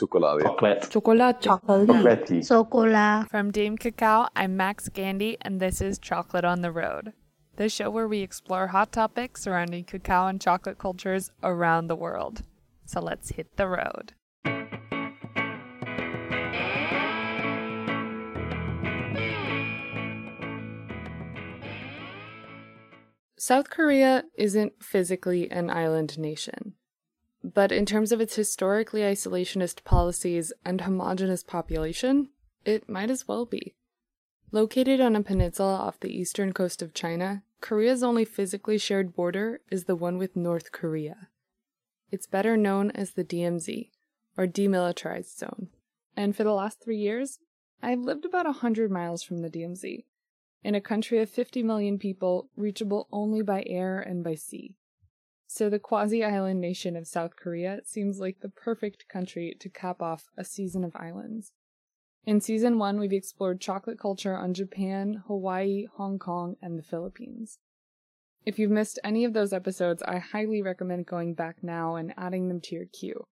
Chocolate. Chocolate. Chocolate. Chocolate. Chocolat. From Dame Cacao, I'm Max Gandy, and this is Chocolate on the Road, the show where we explore hot topics surrounding cacao and chocolate cultures around the world. So let's hit the road. South Korea isn't physically an island nation, but in terms of its historically isolationist policies and homogenous population, it might as well be. Located on a peninsula off the eastern coast of China, Korea's only physically shared border is the one with North Korea. It's better known as the DMZ, or Demilitarized Zone. And for the last three years, I've lived about a 100 miles from the DMZ, in a country of 50 million people, reachable only by air and by sea. So the quasi island nation of South Korea seems like the perfect country to cap off a season of islands. In season one, we've explored chocolate culture on Japan, Hawaii, Hong Kong, and the Philippines. If you've missed any of those episodes, I highly recommend going back now and adding them to your queue.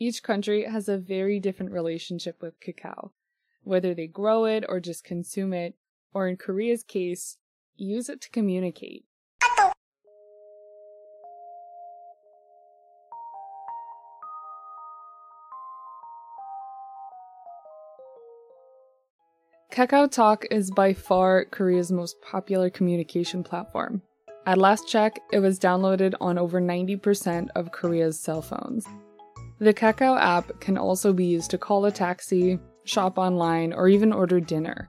Each country has a very different relationship with cacao, whether they grow it or just consume it, or in Korea's case, use it to communicate. Kakao Talk is by far Korea's most popular communication platform. At last check, it was downloaded on over 90% of Korea's cell phones. The Kakao app can also be used to call a taxi, shop online, or even order dinner.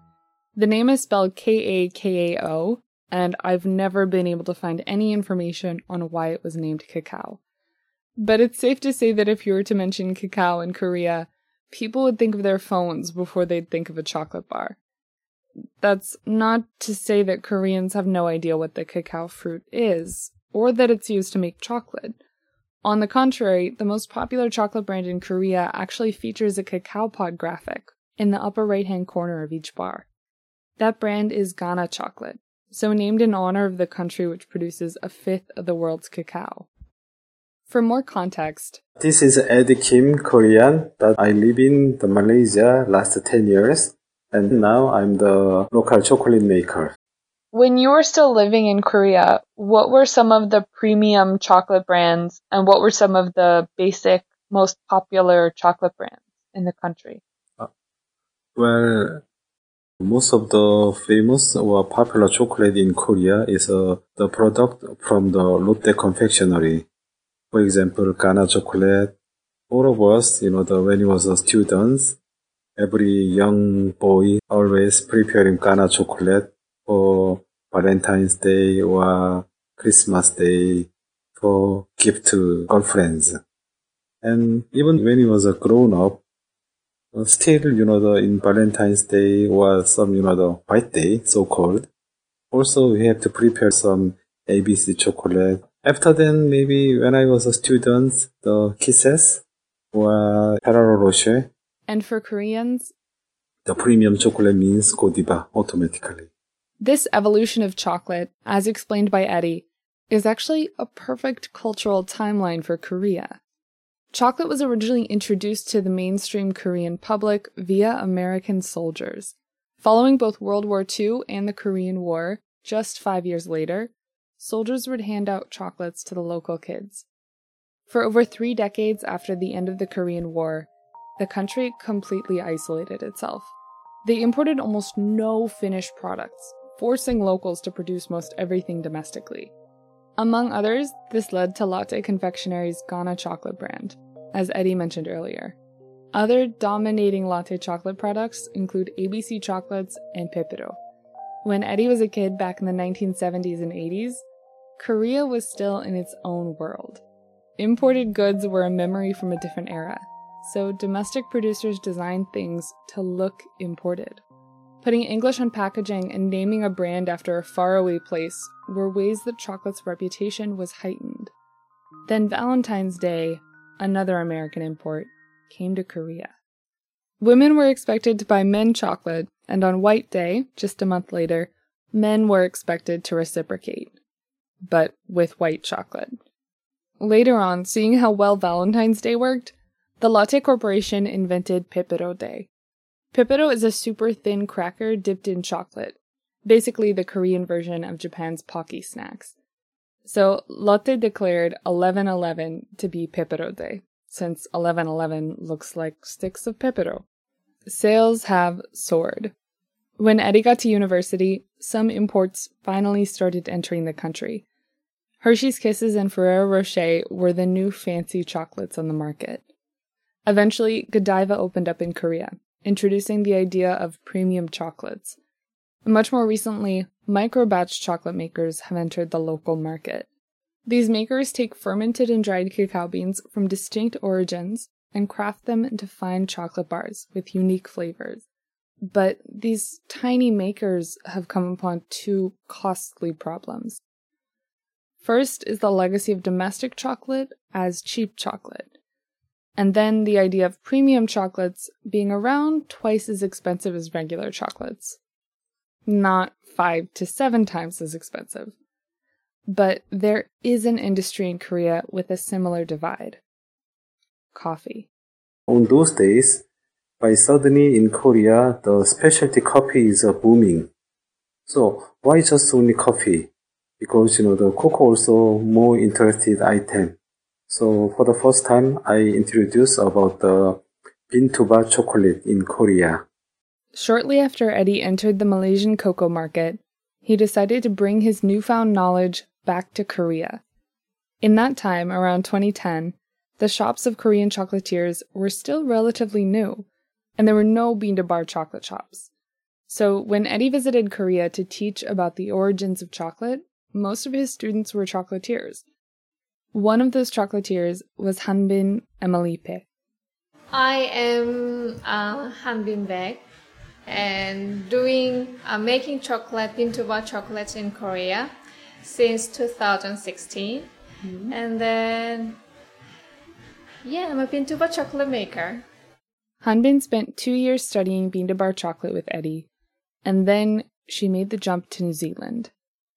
The name is spelled K A K A O, and I've never been able to find any information on why it was named Kakao. But it's safe to say that if you were to mention cacao in Korea, people would think of their phones before they'd think of a chocolate bar. That's not to say that Koreans have no idea what the cacao fruit is, or that it's used to make chocolate. On the contrary, the most popular chocolate brand in Korea actually features a cacao pod graphic in the upper right hand corner of each bar. That brand is Ghana chocolate, so named in honor of the country which produces a fifth of the world's cacao. For more context, This is Ed Kim, Korean, but I live in the Malaysia last 10 years, and now I'm the local chocolate maker. when you were still living in Korea, what were some of the premium chocolate brands and what were some of the basic, most popular chocolate brands in the country? Well, most of the famous or popular chocolate in Korea is uh, the product from the Lotte confectionery. For example, Ghana chocolate. All of us, you know, the, when he was a student, every young boy always preparing Ghana chocolate for Valentine's Day or Christmas Day for gift to girlfriends. And even when he was a grown up, still, you know, the, in Valentine's Day or some, you know, the white day, so called. Also, we have to prepare some ABC chocolate. After then, maybe when I was a student, the Kisses or Ferrero Rocher, And for Koreans, the premium chocolate means Godiva automatically. this evolution of chocolate, as explained by Eddie, is actually a perfect cultural timeline for Korea. Chocolate was originally introduced to the mainstream Korean public via American soldiers. Following both World War II and the Korean War, just five years later, soldiers would hand out chocolates to the local kids. For over three decades after the end of the Korean War, the country completely isolated itself. They imported almost no finished products, forcing locals to produce most everything domestically. Among others, this led to Lotte Confectionery's Ghana chocolate brand, as Eddie mentioned earlier. Other dominating Lotte chocolate products include ABC chocolates and Pepero. When Eddie was a kid back in the 1970s and 80s, Korea was still in its own world. Imported goods were a memory from a different era, so domestic producers designed things to look imported. Putting English on packaging and naming a brand after a faraway place were ways that chocolate's reputation was heightened. Then Valentine's Day, another American import, came to Korea. Women were expected to buy men chocolate, and on White Day, just a month later, men were expected to reciprocate. But with white chocolate. Later on, seeing how well Valentine's Day worked, the Lotte Corporation invented Pepero Day. Pepero is a super thin cracker dipped in chocolate, basically the Korean version of Japan's Pocky snacks. So Lotte declared 1111 to be Pepero Day, since 1111 looks like sticks of pepero. Sales have soared. When Eddie got to university, some imports finally started entering the country. Hershey's Kisses and Ferrero Rocher were the new fancy chocolates on the market. Eventually, Godiva opened up in Korea, introducing the idea of premium chocolates. Much more recently, micro batch chocolate makers have entered the local market. These makers take fermented and dried cacao beans from distinct origins and craft them into fine chocolate bars with unique flavors. But these tiny makers have come upon two costly problems. First is the legacy of domestic chocolate as cheap chocolate and then the idea of premium chocolates being around twice as expensive as regular chocolates. Not five to seven times as expensive. But there is an industry in Korea with a similar divide coffee. On those days, by suddenly in Korea, the specialty coffee is booming. So why just only coffee? Because you know the cocoa also more interested item. So for the first time, I introduced about the bean to bar chocolate in Korea. Shortly after Eddie entered the Malaysian cocoa market, he decided to bring his newfound knowledge back to Korea. In that time, around 2010, the shops of Korean chocolatiers were still relatively new, and there were no bean to bar chocolate shops. So when Eddie visited Korea to teach about the origins of chocolate, most of his students were chocolatiers, one of those chocolatiers was Hanbin Emilipe. I am uh, Hanbin Baek and doing uh, making chocolate bean to bar chocolates in Korea since 2016. Mm-hmm. And then yeah, I'm a bean to bar chocolate maker. Hanbin spent two years studying bean to bar chocolate with Eddie, and then she made the jump to New Zealand.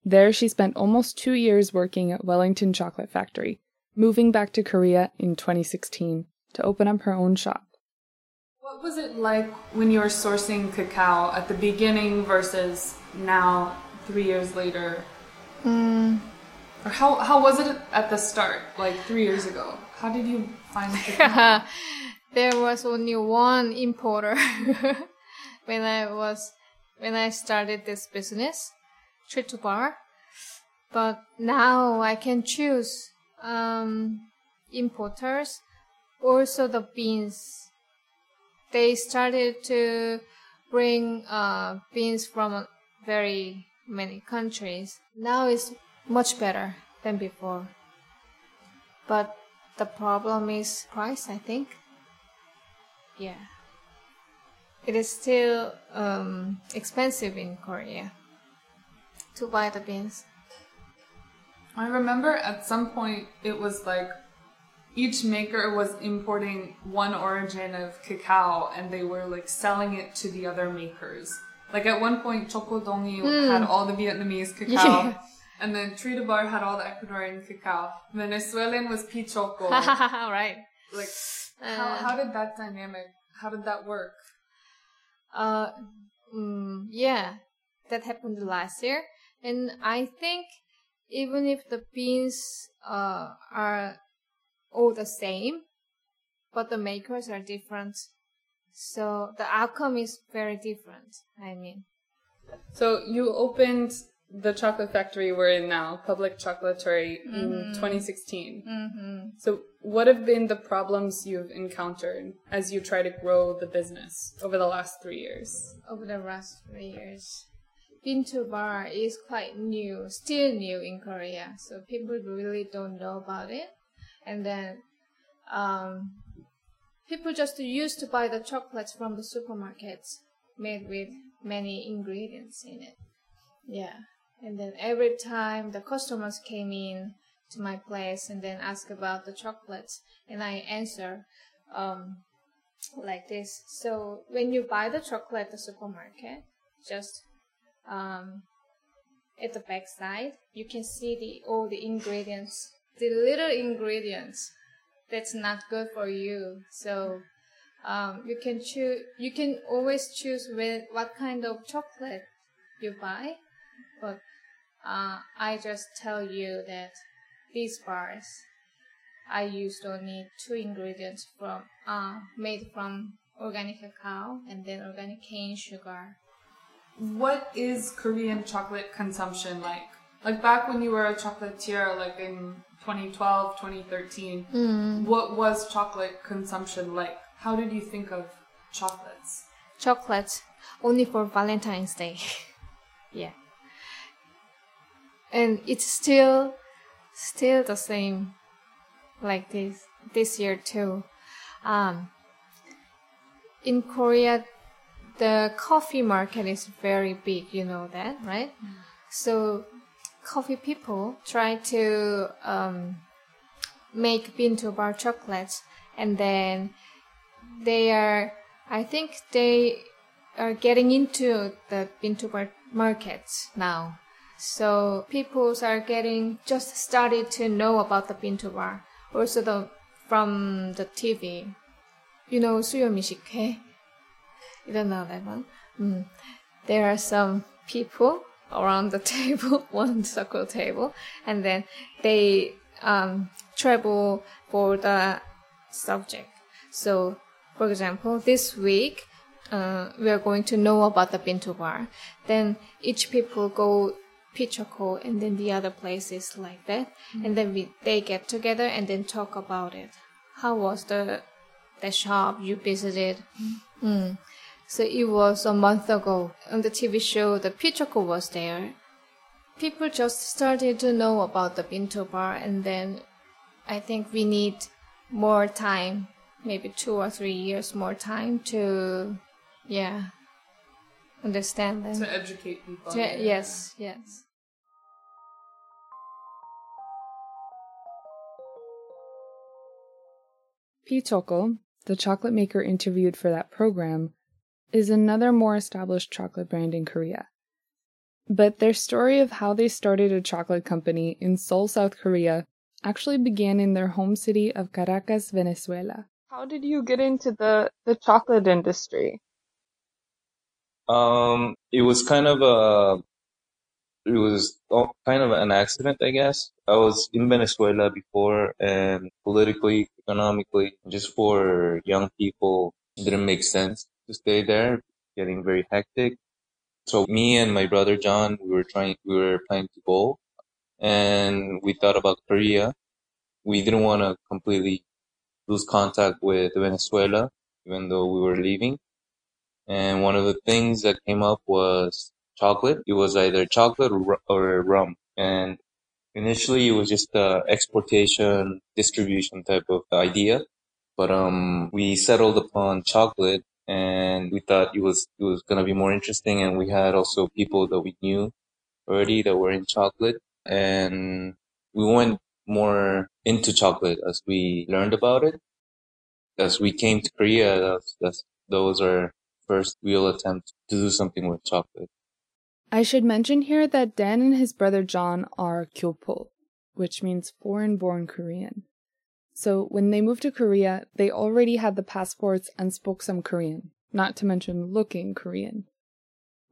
There, she spent almost two years working at Wellington Chocolate Factory, moving back to Korea in 2016 to open up her own shop. What was it like when you were sourcing cacao at the beginning versus now, three years later? Mm. Or how, how was it at the start, like three years ago? How did you find cacao? There was only one importer when I was when I started this business Treat to bar. But now I can choose um, importers. Also the beans. They started to bring uh, beans from very many countries. Now it's much better than before. But the problem is price, I think. Yeah. It is still um, expensive in Korea to buy the beans. I remember at some point it was like each maker was importing one origin of cacao and they were like selling it to the other makers. Like at one point, Chokodongi mm. had all the Vietnamese cacao. Yeah. And then Trita Bar had all the Ecuadorian cacao. Venezuelan was Pichoco. right. Like, how, how did that dynamic, how did that work? Uh, mm, yeah, that happened last year. And I think even if the beans uh, are all the same, but the makers are different, so the outcome is very different. I mean. So you opened the chocolate factory we're in now, Public Chocolatory, mm-hmm. in 2016. Mm-hmm. So what have been the problems you've encountered as you try to grow the business over the last three years? Over the last three years. bean to bar is quite new, still new in Korea, so people really don't know about it. And then um, people just used to buy the chocolates from the supermarkets made with many ingredients in it. Yeah. And then every time the customers came in to my place and then ask about the chocolates, and I answer um, like this. So when you buy the chocolate at the supermarket, just um, at the back side, you can see the all the ingredients, the little ingredients that's not good for you. So um, you can choose. You can always choose with what kind of chocolate you buy, but uh, I just tell you that these bars I used only two ingredients from uh, made from organic cacao and then organic cane sugar. What is Korean chocolate consumption like? Like back when you were a chocolatier, like in 2012, 2013, Mm. what was chocolate consumption like? How did you think of chocolates? Chocolate only for Valentine's Day. yeah. And it's still still the same like this this year too. Um in Korea the coffee market is very big, you know that, right? So coffee people try to um, make bean to bar chocolates and then they are I think they are getting into the bean to bar markets now. So people are getting just started to know about the bean to bar, also the from the TV. You know suyo 수요미식회? You don't know that one? Mm. There are some people around the table, one circle table, and then they um, travel for the subject. So, for example, this week uh, we are going to know about the bean to bar. Then each people go Pichoko and then the other places like that, and then we they get together and then talk about it. How was the the shop you visited? Mm. So it was a month ago on the TV show. The Pichoko was there. People just started to know about the bean to bar, and then I think we need more time, maybe two or three years more time to, yeah, understand them. To educate people. To- yes, yes. Pichoko, the chocolate maker interviewed for that program, is another more established chocolate brand in Korea. But their story of how they started a chocolate company in Seoul, South Korea, actually began in their home city of Caracas, Venezuela. How did you get into the, the chocolate industry? Um, it was kind of a, it was kind of an accident, I guess. I was in Venezuela before and politically, economically, just for young people, didn't make sense to stay there, getting very hectic. So me and my brother John, we were trying, we were planning to go and we thought about Korea. We didn't want to completely lose contact with Venezuela, even though we were leaving. And one of the things that came up was chocolate. It was either chocolate or, rum. And initially it was just a exportation, distribution type of idea. But, um, we settled upon chocolate and we thought it was, it was going to be more interesting. And we had also people that we knew already that were in chocolate and we went more into chocolate as we learned about it. As we came to Korea, that's, that's, those are first real attempt to do something with chocolate. I should mention here that Dan and his brother John are Kyopo, which means foreign born Korean. So when they moved to Korea, they already had the passports and spoke some Korean, not to mention looking Korean.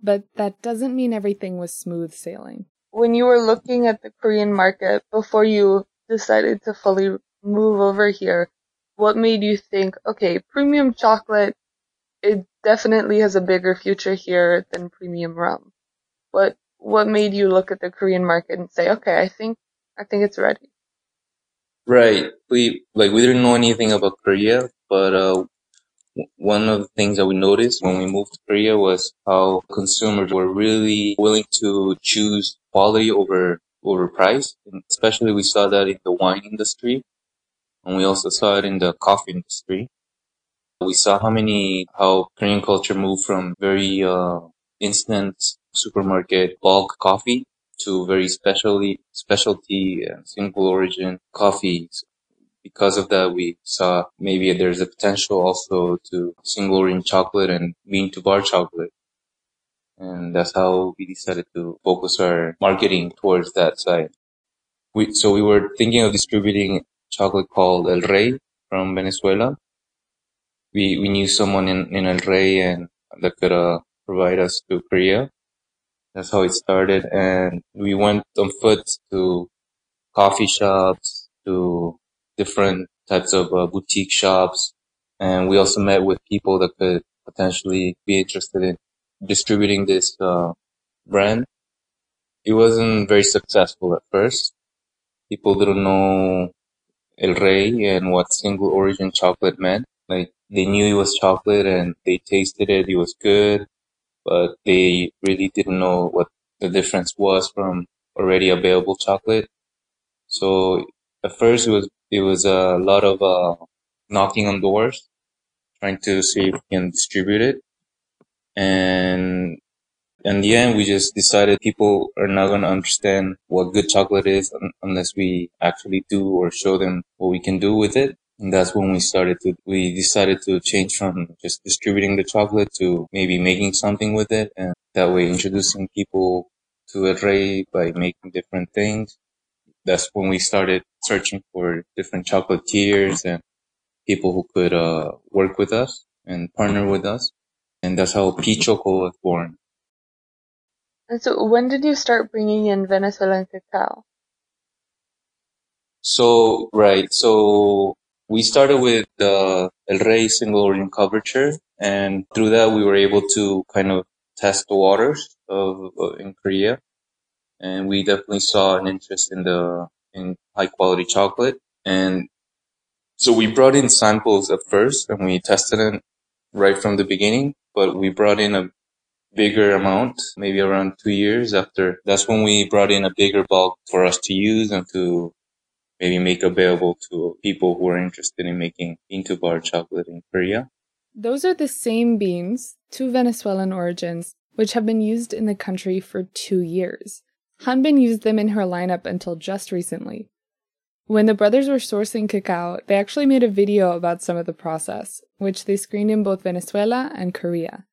But that doesn't mean everything was smooth sailing. when you were looking at the Korean market before you decided to fully move over here, what made you think, okay, premium chocolate, it definitely has a bigger future here than premium rum? What, what made you look at the Korean market and say, okay, I think, I think it's ready? Right. We, like, we didn't know anything about Korea, but, uh, one of the things that we noticed when we moved to Korea was how consumers were really willing to choose quality over, over price. And especially we saw that in the wine industry and we also saw it in the coffee industry. We saw how many, how Korean culture moved from very, uh, instant supermarket bulk coffee to very specially, specialty and single origin coffees. Because of that, we saw maybe there's a potential also to single origin chocolate and bean to bar chocolate. And that's how we decided to focus our marketing towards that side. We, so we were thinking of distributing chocolate called El Rey, from Venezuela. We we knew someone in, in El Rey and that could uh, provide us to Korea. That's how it started, and we went on foot to coffee shops, to different types of uh, boutique shops, and we also met with people that could potentially be interested in distributing this uh, brand. It wasn't very successful at first. People didn't know El Rey and what single origin chocolate meant. Like they knew it was chocolate and they tasted it, it was good, but they really didn't know what the difference was from already available chocolate. So at first it was it was a lot of uh, knocking on doors, trying to see if we can distribute it. And in the end, we just decided people are not going to understand what good chocolate is unless we actually do or show them what we can do with it. And that's when we started to, we decided to change from just distributing the chocolate to maybe making something with it. And that way introducing people to El Rey by making different things. That's when we started searching for different chocolatiers and people who could, uh, work with us and partner with us. And that's how Pichoco was born. And so when did you start bringing in Venezuelan cacao? So, right. So we started with the El Rey single origin couverture and through that we were able to kind of test the waters of, of in Korea. And we definitely saw an interest in the, in high quality chocolate. And so we brought in samples at first and we tested it right from the beginning, but we brought in a bigger amount, maybe around two years after. That's when we brought in a bigger bulk for us to use and to maybe make available to people who are interested in making bean to bar chocolate in Korea. Those are the same beans, two Venezuelan origins, which have been used in the country for two years. Hanbin used them in her lineup until just recently. When the brothers were sourcing cacao, they actually made a video about some of the process, which they screened in both Venezuela and Korea.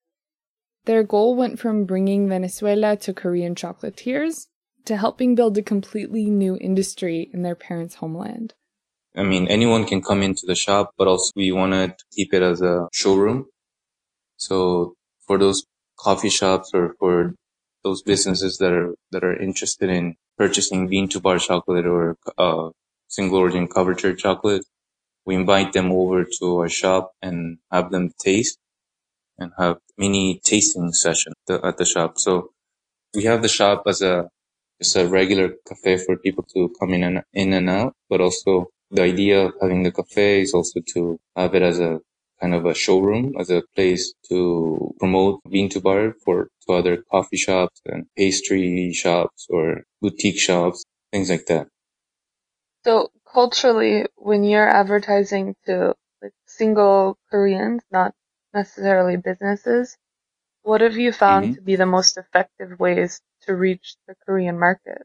Their goal went from bringing Venezuela to Korean chocolatiers to helping build a completely new industry in their parents' homeland. I mean, anyone can come into the shop, but also we want to keep it as a showroom. So for those coffee shops or for those businesses that are, that are interested in purchasing bean to bar chocolate or uh, single origin couverture chocolate, we invite them over to our shop and have them taste and have mini tasting session at the shop. So we have the shop as a just a regular cafe for people to come in and in and out, but also the idea of having the cafe is also to have it as a kind of a showroom, as a place to promote bean to bar for to other coffee shops and pastry shops or boutique shops, things like that. So culturally, when you're advertising to like single Koreans, not necessarily businesses. What have you found mm-hmm. to be the most effective ways to reach the Korean market?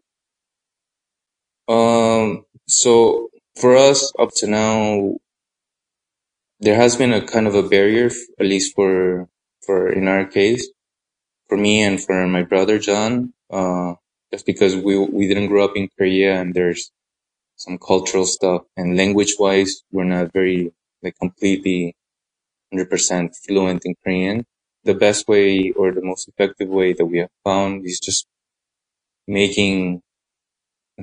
Um, so for us up to now, there has been a kind of a barrier, at least for, for in our case, for me and for my brother John, uh, just because we, we didn't grow up in Korea and there's some cultural stuff and language wise, we're not very like completely 100% fluent in Korean. The best way or the most effective way that we have found is just making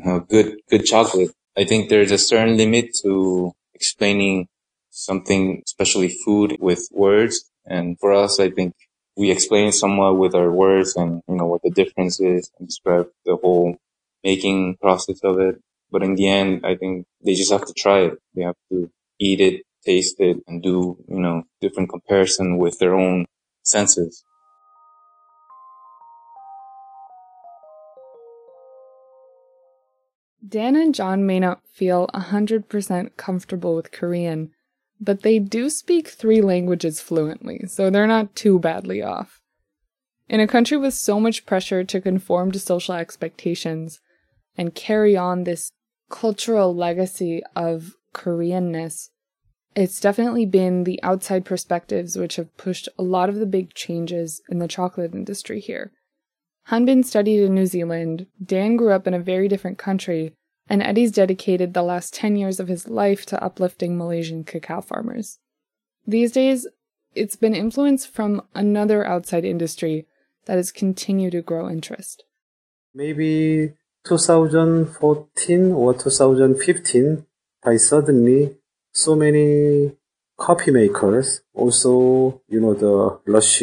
uh, good, good chocolate. I think there's a certain limit to explaining something, especially food with words. And for us, I think we explain somewhat with our words and, you know, what the difference is and describe the whole making process of it. But in the end, I think they just have to try it. They have to eat it taste it and do, you know, different comparison with their own senses. Dan and John may not feel 100% comfortable with Korean, but they do speak three languages fluently, so they're not too badly off. In a country with so much pressure to conform to social expectations and carry on this cultural legacy of Koreanness, it's definitely been the outside perspectives which have pushed a lot of the big changes in the chocolate industry here. Hanbin studied in New Zealand, Dan grew up in a very different country, and Eddie's dedicated the last 10 years of his life to uplifting Malaysian cacao farmers. These days, it's been influenced from another outside industry that has continued to grow interest. Maybe 2014 or 2015, by suddenly so many coffee makers also, you know, the rush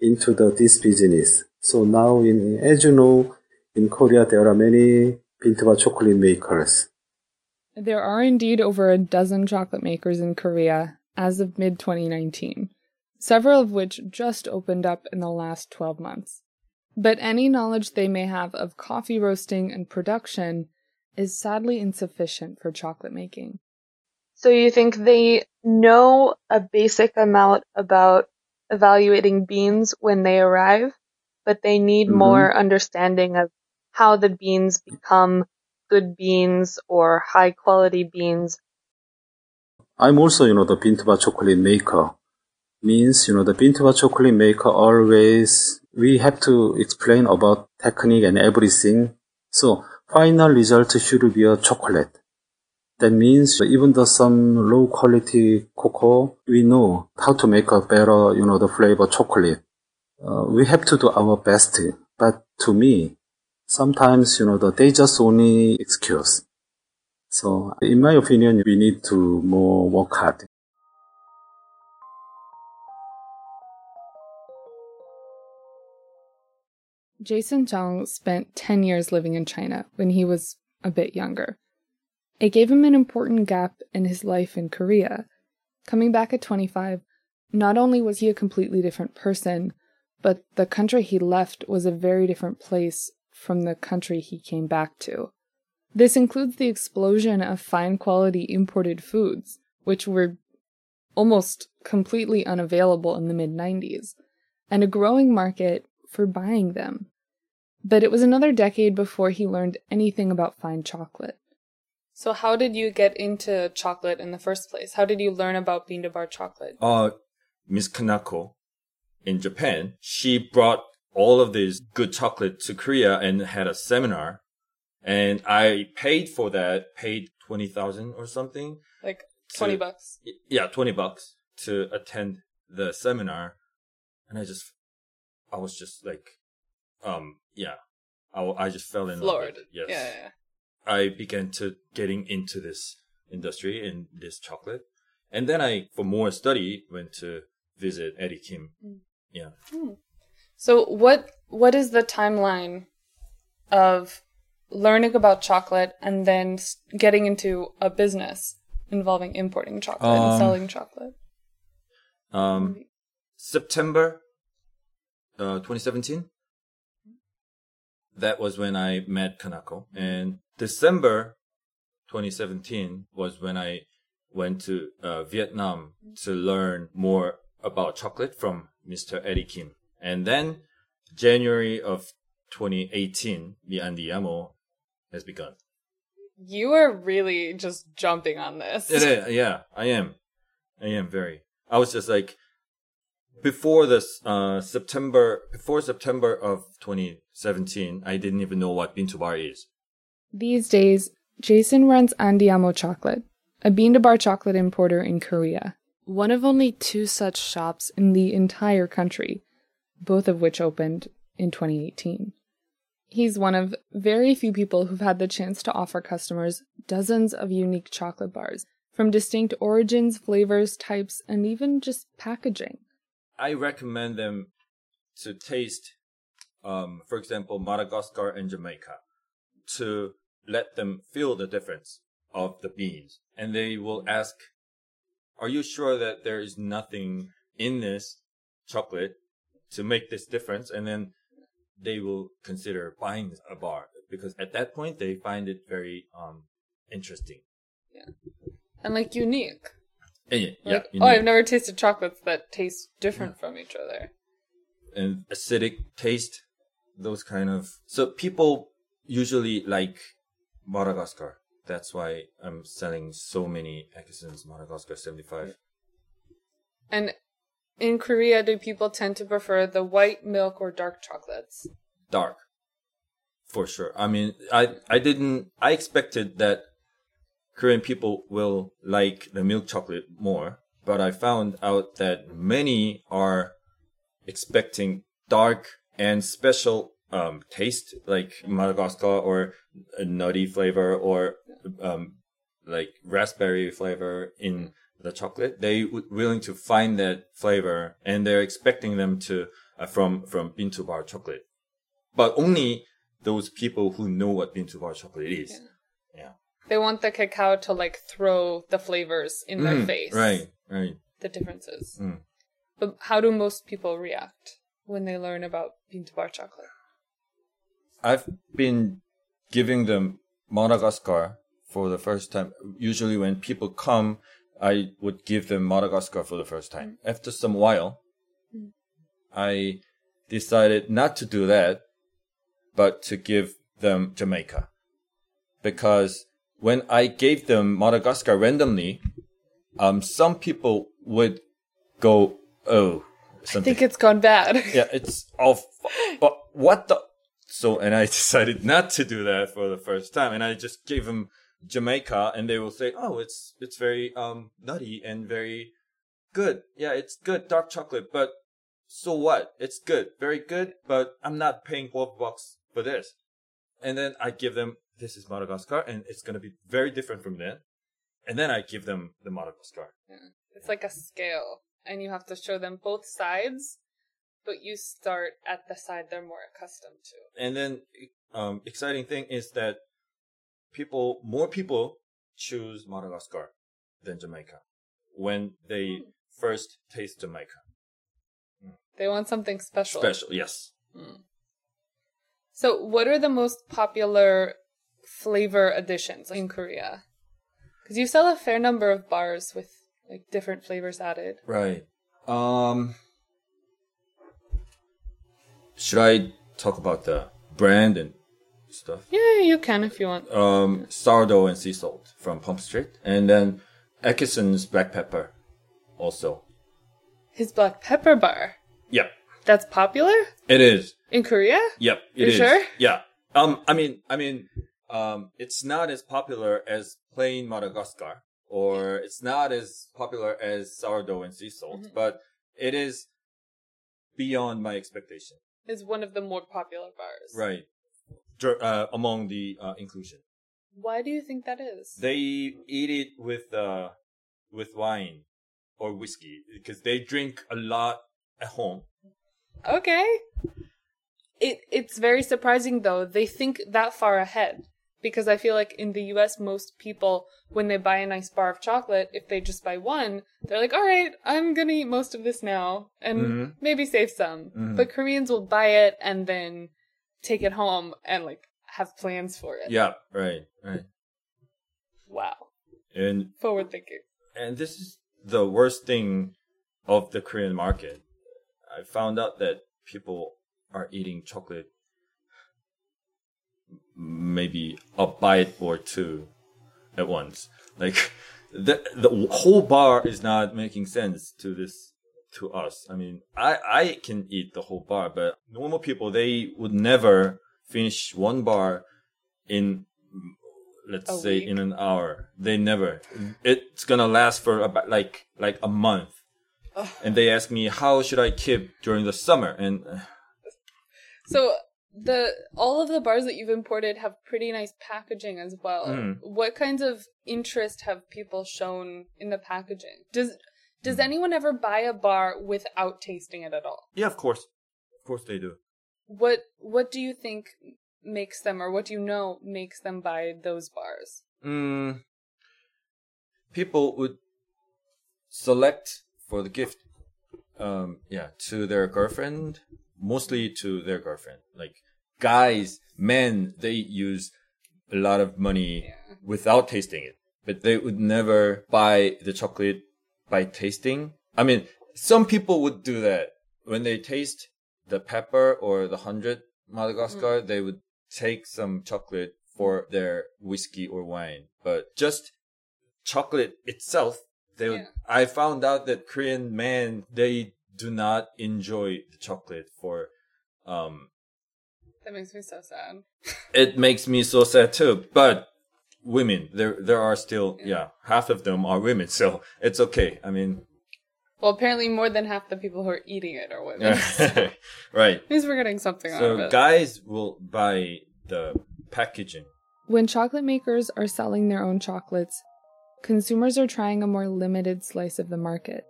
into the this business. So now in, as you know, in Korea, there are many bean to bar chocolate makers. There are indeed over a dozen chocolate makers in Korea as of mid 2019, several of which just opened up in the last 12 months. But any knowledge they may have of coffee roasting and production is sadly insufficient for chocolate making. So you think they know a basic amount about evaluating beans when they arrive, but they need Mhm. more understanding of how the beans become good beans or high quality beans. I'm also, you know, the bean to bar chocolate maker. Means, you know, the bean to bar chocolate maker always, we have to explain about technique and everything. So, final result should be a chocolate. That means even though some low quality cocoa, we know how to make a better, you know, the flavor chocolate. Uh, we have to do our best. But to me, sometimes, you know, the, they just only excuse. So, in my opinion, we need to more work hard. Jason Zhang spent 10 years living in China when he was a bit younger. It gave him an important gap in his life in Korea. Coming back at 25, not only was he a completely different person, but the country he left was a very different place from the country he came back to. This includes the explosion of fine quality imported foods, which were almost completely unavailable in the mid 90s, and a growing market for buying them. But it was another decade before he learned anything about fine chocolate. So, how did you get into chocolate in the first place? How did you learn about bean to bar chocolate? uh, Miss Kanako in Japan, she brought all of this good chocolate to Korea and had a seminar. And I paid for that, paid 20,000 or something. Like to- 20 bucks. Yeah, 20 bucks to attend the seminar. And I just, I was just like, um, yeah, I, I just fell in love Floored. Yes. Yeah, yeah. I began to getting into this industry and this chocolate. And then I, for more study, went to visit Eddie Kim. Mm. Yeah. So what what is the timeline of learning about chocolate and then getting into a business involving importing chocolate and Um, selling chocolate? Um, September, uh, 2017. That was when I met Kanako. And December 2017 was when I went to uh, Vietnam to learn more about chocolate from Mr. Eddie Kim. And then January of 2018, Mi Andiamo has begun. You are really just jumping on this. Is, yeah, I am. I am very. I was just like, before this, uh, September, before September of 2017, I didn't even know what bean to bar is. These days, Jason runs Andiamo Chocolate, a bean to bar chocolate importer in Korea. One of only two such shops in the entire country, both of which opened in 2018. He's one of very few people who've had the chance to offer customers dozens of unique chocolate bars from distinct origins, flavors, types, and even just packaging. I recommend them to taste, um, for example, Madagascar and Jamaica, to let them feel the difference of the beans. And they will ask, are you sure that there is nothing in this chocolate to make this difference? And then they will consider buying a bar because at that point they find it very, um, interesting. Yeah. And like unique. And yeah, yeah, Like, you oh, I've never tasted chocolates that taste different from each other. and acidic taste, those kind of. So people usually like Madagascar. That's why I'm selling so many Akesson's Madagascar 75. And in Korea, do people tend to prefer the white milk or dark chocolates? Dark. for sure. I mean, I I didn't. I expected that Korean people will like the milk chocolate more, but I found out that many are expecting dark and special um, taste, like Madagascar or a nutty flavor or um, like raspberry flavor in the chocolate. They would willing to find that flavor, and they're expecting them to uh, from from bean to bar chocolate, but only those people who know what bean to bar chocolate is. Yeah. They want the cacao to like throw the flavors in their Mm, face. Right. Right. The differences. Mm. But how do most people react when they learn about bean to bar chocolate? I've been giving them Madagascar for the first time. Usually when people come, I would give them Madagascar for the first time. After some while, I decided not to do that, but to give them Jamaica. Because when I gave them Madagascar randomly, um, some people would go, oh, I think it's gone bad. yeah, it's off. But what the? So, and I decided not to do that for the first time, and I just gave them Jamaica, and they will say, "Oh, it's it's very um nutty and very good. Yeah, it's good dark chocolate, but so what? It's good, very good, but I'm not paying twelve bucks for this." And then I give them this is Madagascar, and it's gonna be very different from that. And then I give them the Madagascar. It's like a scale, and you have to show them both sides, but you start at the side they're more accustomed to. and then um exciting thing is that people more people choose Madagascar than Jamaica when they first taste Jamaica. They want something special. Special, yes. So, what are the most popular flavor additions in Korea? Because you sell a fair number of bars with like different flavors added. Right. Um should I talk about the brand and stuff? Yeah, you can if you want. Um sourdough and sea salt from Pump Street and then Akesson's black pepper also. His black pepper bar. Yep. That's popular It is. in Korea. Yep, it You is. sure? Yeah. Um, I mean, I mean, um, it's not as popular as plain Madagascar, or it's not as popular as sourdough and sea salt, Mm-hmm. but it is beyond my expectation. Is one of the more popular bars. Right. Dr- Uh, among the uh, inclusion, Why do you think that is? they eat it with uh, with wine or whiskey because they drink a lot at home. Okay. It it's very surprising though. They think that far ahead because I feel like in the US most people when they buy a nice bar of chocolate, if they just buy one, they're like, "All right, I'm going to eat most of this now and Mhm. maybe save some." Mhm. But Koreans will buy it and then take it home and like have plans for it. Yeah, right, right. Wow. And Forward thinking. and this is the worst thing of the Korean market. I found out that people are eating chocolate maybe a bite or two at once. Like the the whole bar is not making sense to this to us. I mean, I I can eat the whole bar, but normal people they would never finish one bar in let's A say week. in an hour. They never. It's gonna last for about like like a month. And they ask me how should I keep during the summer, and uh, So the all of the bars that you've imported have pretty nice packaging as well. Mm. What kinds of interest have people shown in the packaging? Does does Hmm. anyone ever buy a bar without tasting it at all? yeah, of course, of course they do. What what do you think makes them or what do you know makes them buy those bars? Mm, people would select for the gift, um, yeah, to their girlfriend, mostly to their girlfriend. Like guys, men, they use a lot of money Yeah. without tasting it, but they would never buy the chocolate by tasting. I mean, some people would do that when they taste the pepper or the hundred Madagascar, mm. they would take some chocolate for their whiskey or wine, but just chocolate itself, they would, Yeah. I found out that Korean men, they do not enjoy the chocolate for, um, That makes me so sad. it makes me so sad too. But women, there there are still yeah, half of them are women, so it's okay. I mean, Well, apparently more than half the people who are eating it are women. right. Means we're getting something out of So it. guys will buy the packaging. When chocolate makers are selling their own chocolates, consumers are trying a more limited slice of the market.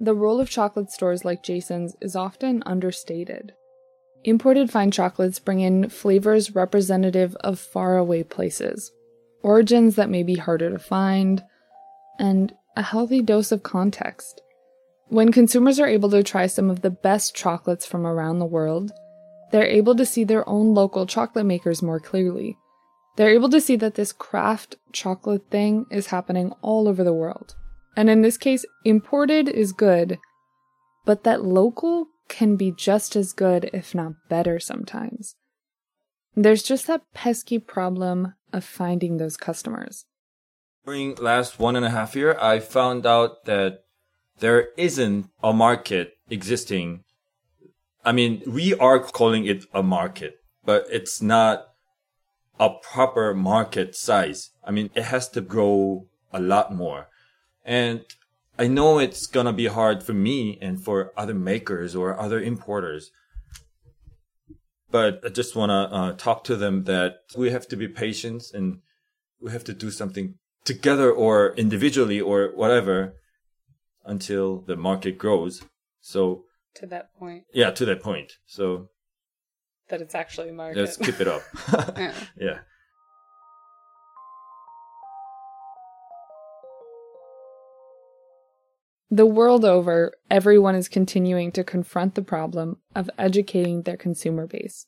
The role of chocolate stores like Jason's is often understated. Imported fine chocolates bring in flavors representative of faraway places, origins that may be harder to find, and a healthy dose of context. When consumers are able to try some of the best chocolates from around the world, they're able to see their own local chocolate makers more clearly. They're able to see that this craft chocolate thing is happening all over the world. And in this case, imported is good, but that local can be just as good, if not better, sometimes. There's just that pesky problem of finding those customers. During last one and a half year, I found out that there isn't a market existing. I mean, we are calling it a market, but it's not a proper market size. I mean, it has to grow a lot more. And I know it's gonna be hard for me and for other makers or other importers. But I just wanna uh, talk to them that we have to be patient and we have to do something together or individually or whatever until the market grows. So To that point, yeah, to that point. So that it's actually a market. let's keep it up. Yeah. yeah. The world over, everyone is continuing to confront the problem of educating their consumer base.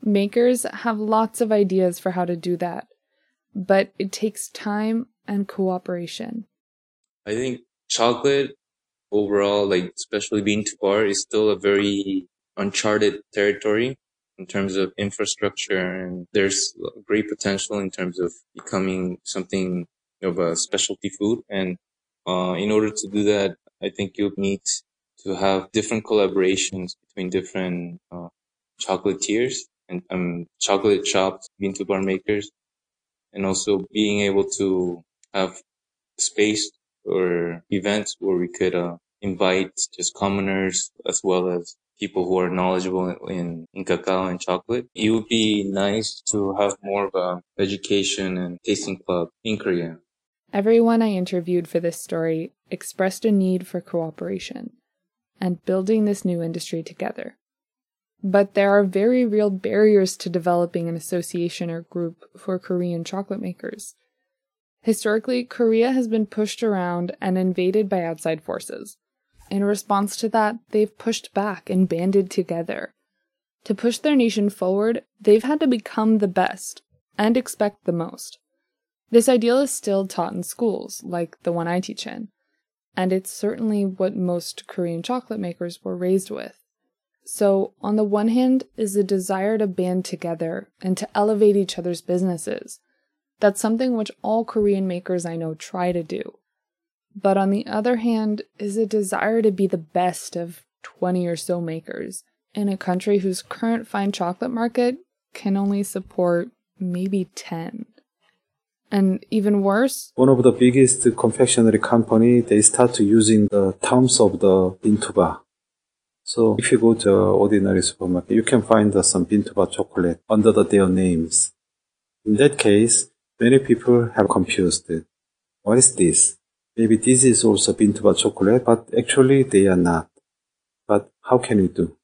Makers have lots of ideas for how to do that, but it takes time and cooperation. I think chocolate overall, like especially bean to bar, is still a very uncharted territory in terms of infrastructure, and there's great potential in terms of becoming something of a specialty food. And uh, in order to do that, I think you'll need to have different collaborations between different uh, chocolatiers and um, chocolate shops, bean to bar makers, and also being able to have space or events where we could uh, invite just commoners as well as people who are knowledgeable in, in cacao and chocolate. It would be nice to have more of a education and tasting club in Korea. Everyone I interviewed for this story expressed a need for cooperation and building this new industry together. But there are very real barriers to developing an association or group for Korean chocolate makers. Historically, Korea has been pushed around and invaded by outside forces. In response to that, they've pushed back and banded together. To push their nation forward, they've had to become the best and expect the most. This ideal is still taught in schools, like the one I teach in, and it's certainly what most Korean chocolate makers were raised with. So, on the one hand, is a desire to band together and to elevate each other's businesses. That's something which all Korean makers I know try to do. But on the other hand, is a desire to be the best of 20 or so makers in a country whose current fine chocolate market can only support maybe 10. And even worse, One of the biggest confectionery company, they start to using the terms of the bean to bar. So if you go to ordinary supermarket, you can find some bean to bar chocolate under the, their names. In that case, many people have confused it. What is this? Maybe this is also bean to bar chocolate, but actually they are not. But how can we do?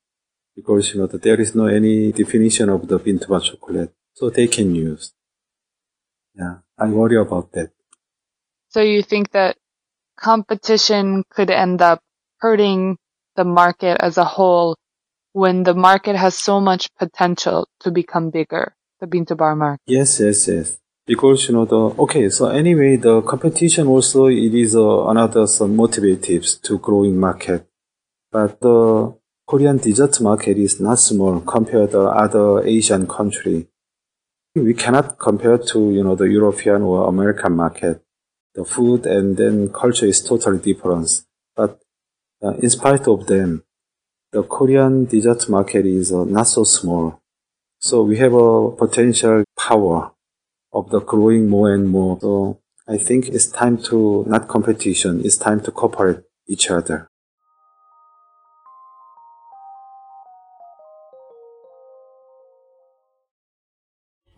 Because you know that there is no any definition of the bean to bar chocolate, so they can use. Yeah, I worry about that. So you think that competition could end up hurting the market as a whole when the market has so much potential to become bigger, the bean to bar market? Yes, yes, yes. Because you know the okay. So anyway, the competition also it is uh, another some motivatives to growing market, but the Korean dessert market is not small compared to other Asian country. We cannot compare to you know the European or American market. The food and then culture is totally different. But uh, in spite of them, the Korean dessert market is uh, not so small. So we have a potential power of the growing more and more. So I think it's time to not competition. It's time to cooperate each other.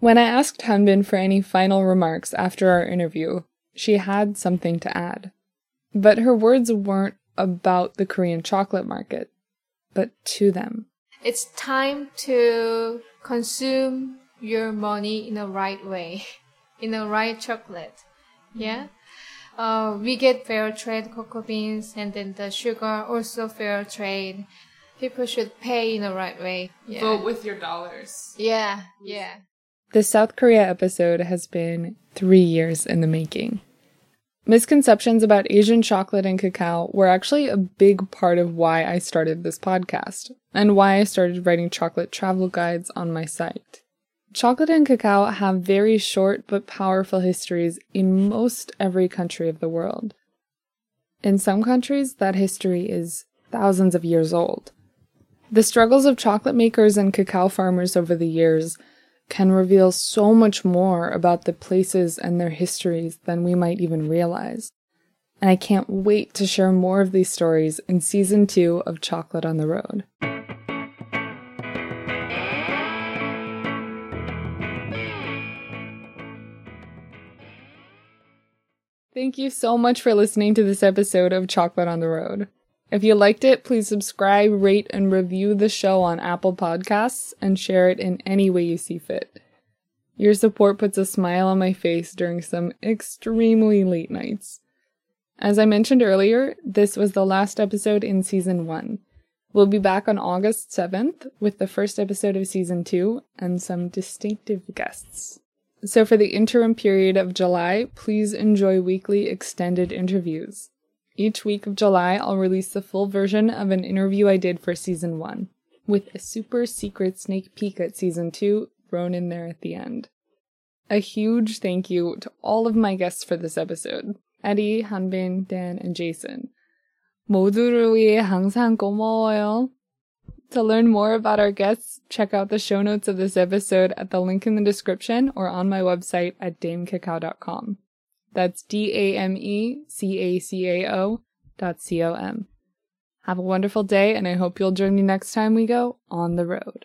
When I asked Hanbin for any final remarks after our interview, she had something to add. But her words weren't about the Korean chocolate market, but to them. It's time to consume your money in the right way, in the right chocolate. Yeah. Uh, we get fair trade cocoa beans and then the sugar also fair trade. People should pay in the right way. Yeah. Vote with your dollars. Yeah. Yeah. The South Korea episode has been three years in the making. Misconceptions about Asian chocolate and cacao were actually a big part of why I started this podcast and why I started writing chocolate travel guides on my site. Chocolate and cacao have very short but powerful histories in most every country of the world. In some countries, that history is thousands of years old. The struggles of chocolate makers and cacao farmers over the years can reveal so much more about the places and their histories than we might even realize. And I can't wait to share more of these stories in season two of Chocolate on the Road. Thank you so much for listening to this episode of Chocolate on the Road. If you liked it, please subscribe, rate, and review the show on Apple Podcasts and share it in any way you see fit. Your support puts a smile on my face during some extremely late nights. As I mentioned earlier, this was the last episode in season one. We'll be back on August 7th with the first episode of season two and some distinctive guests. So, for the interim period of July, please enjoy weekly extended interviews. Each week of July, I'll release the full version of an interview I did for season one, with a super secret sneak peek at season two thrown in there at the end. A huge thank you to all of my guests for this episode Eddie, Hanbin, Dan, and Jason. 모두를 위해 항상 고마워요. To learn more about our guests, check out the show notes of this episode at the link in the description or on my website at damecacao.com. That's D A M E C A C A O dot C O M. Have a wonderful day, and I hope you'll join me next time we go on the road.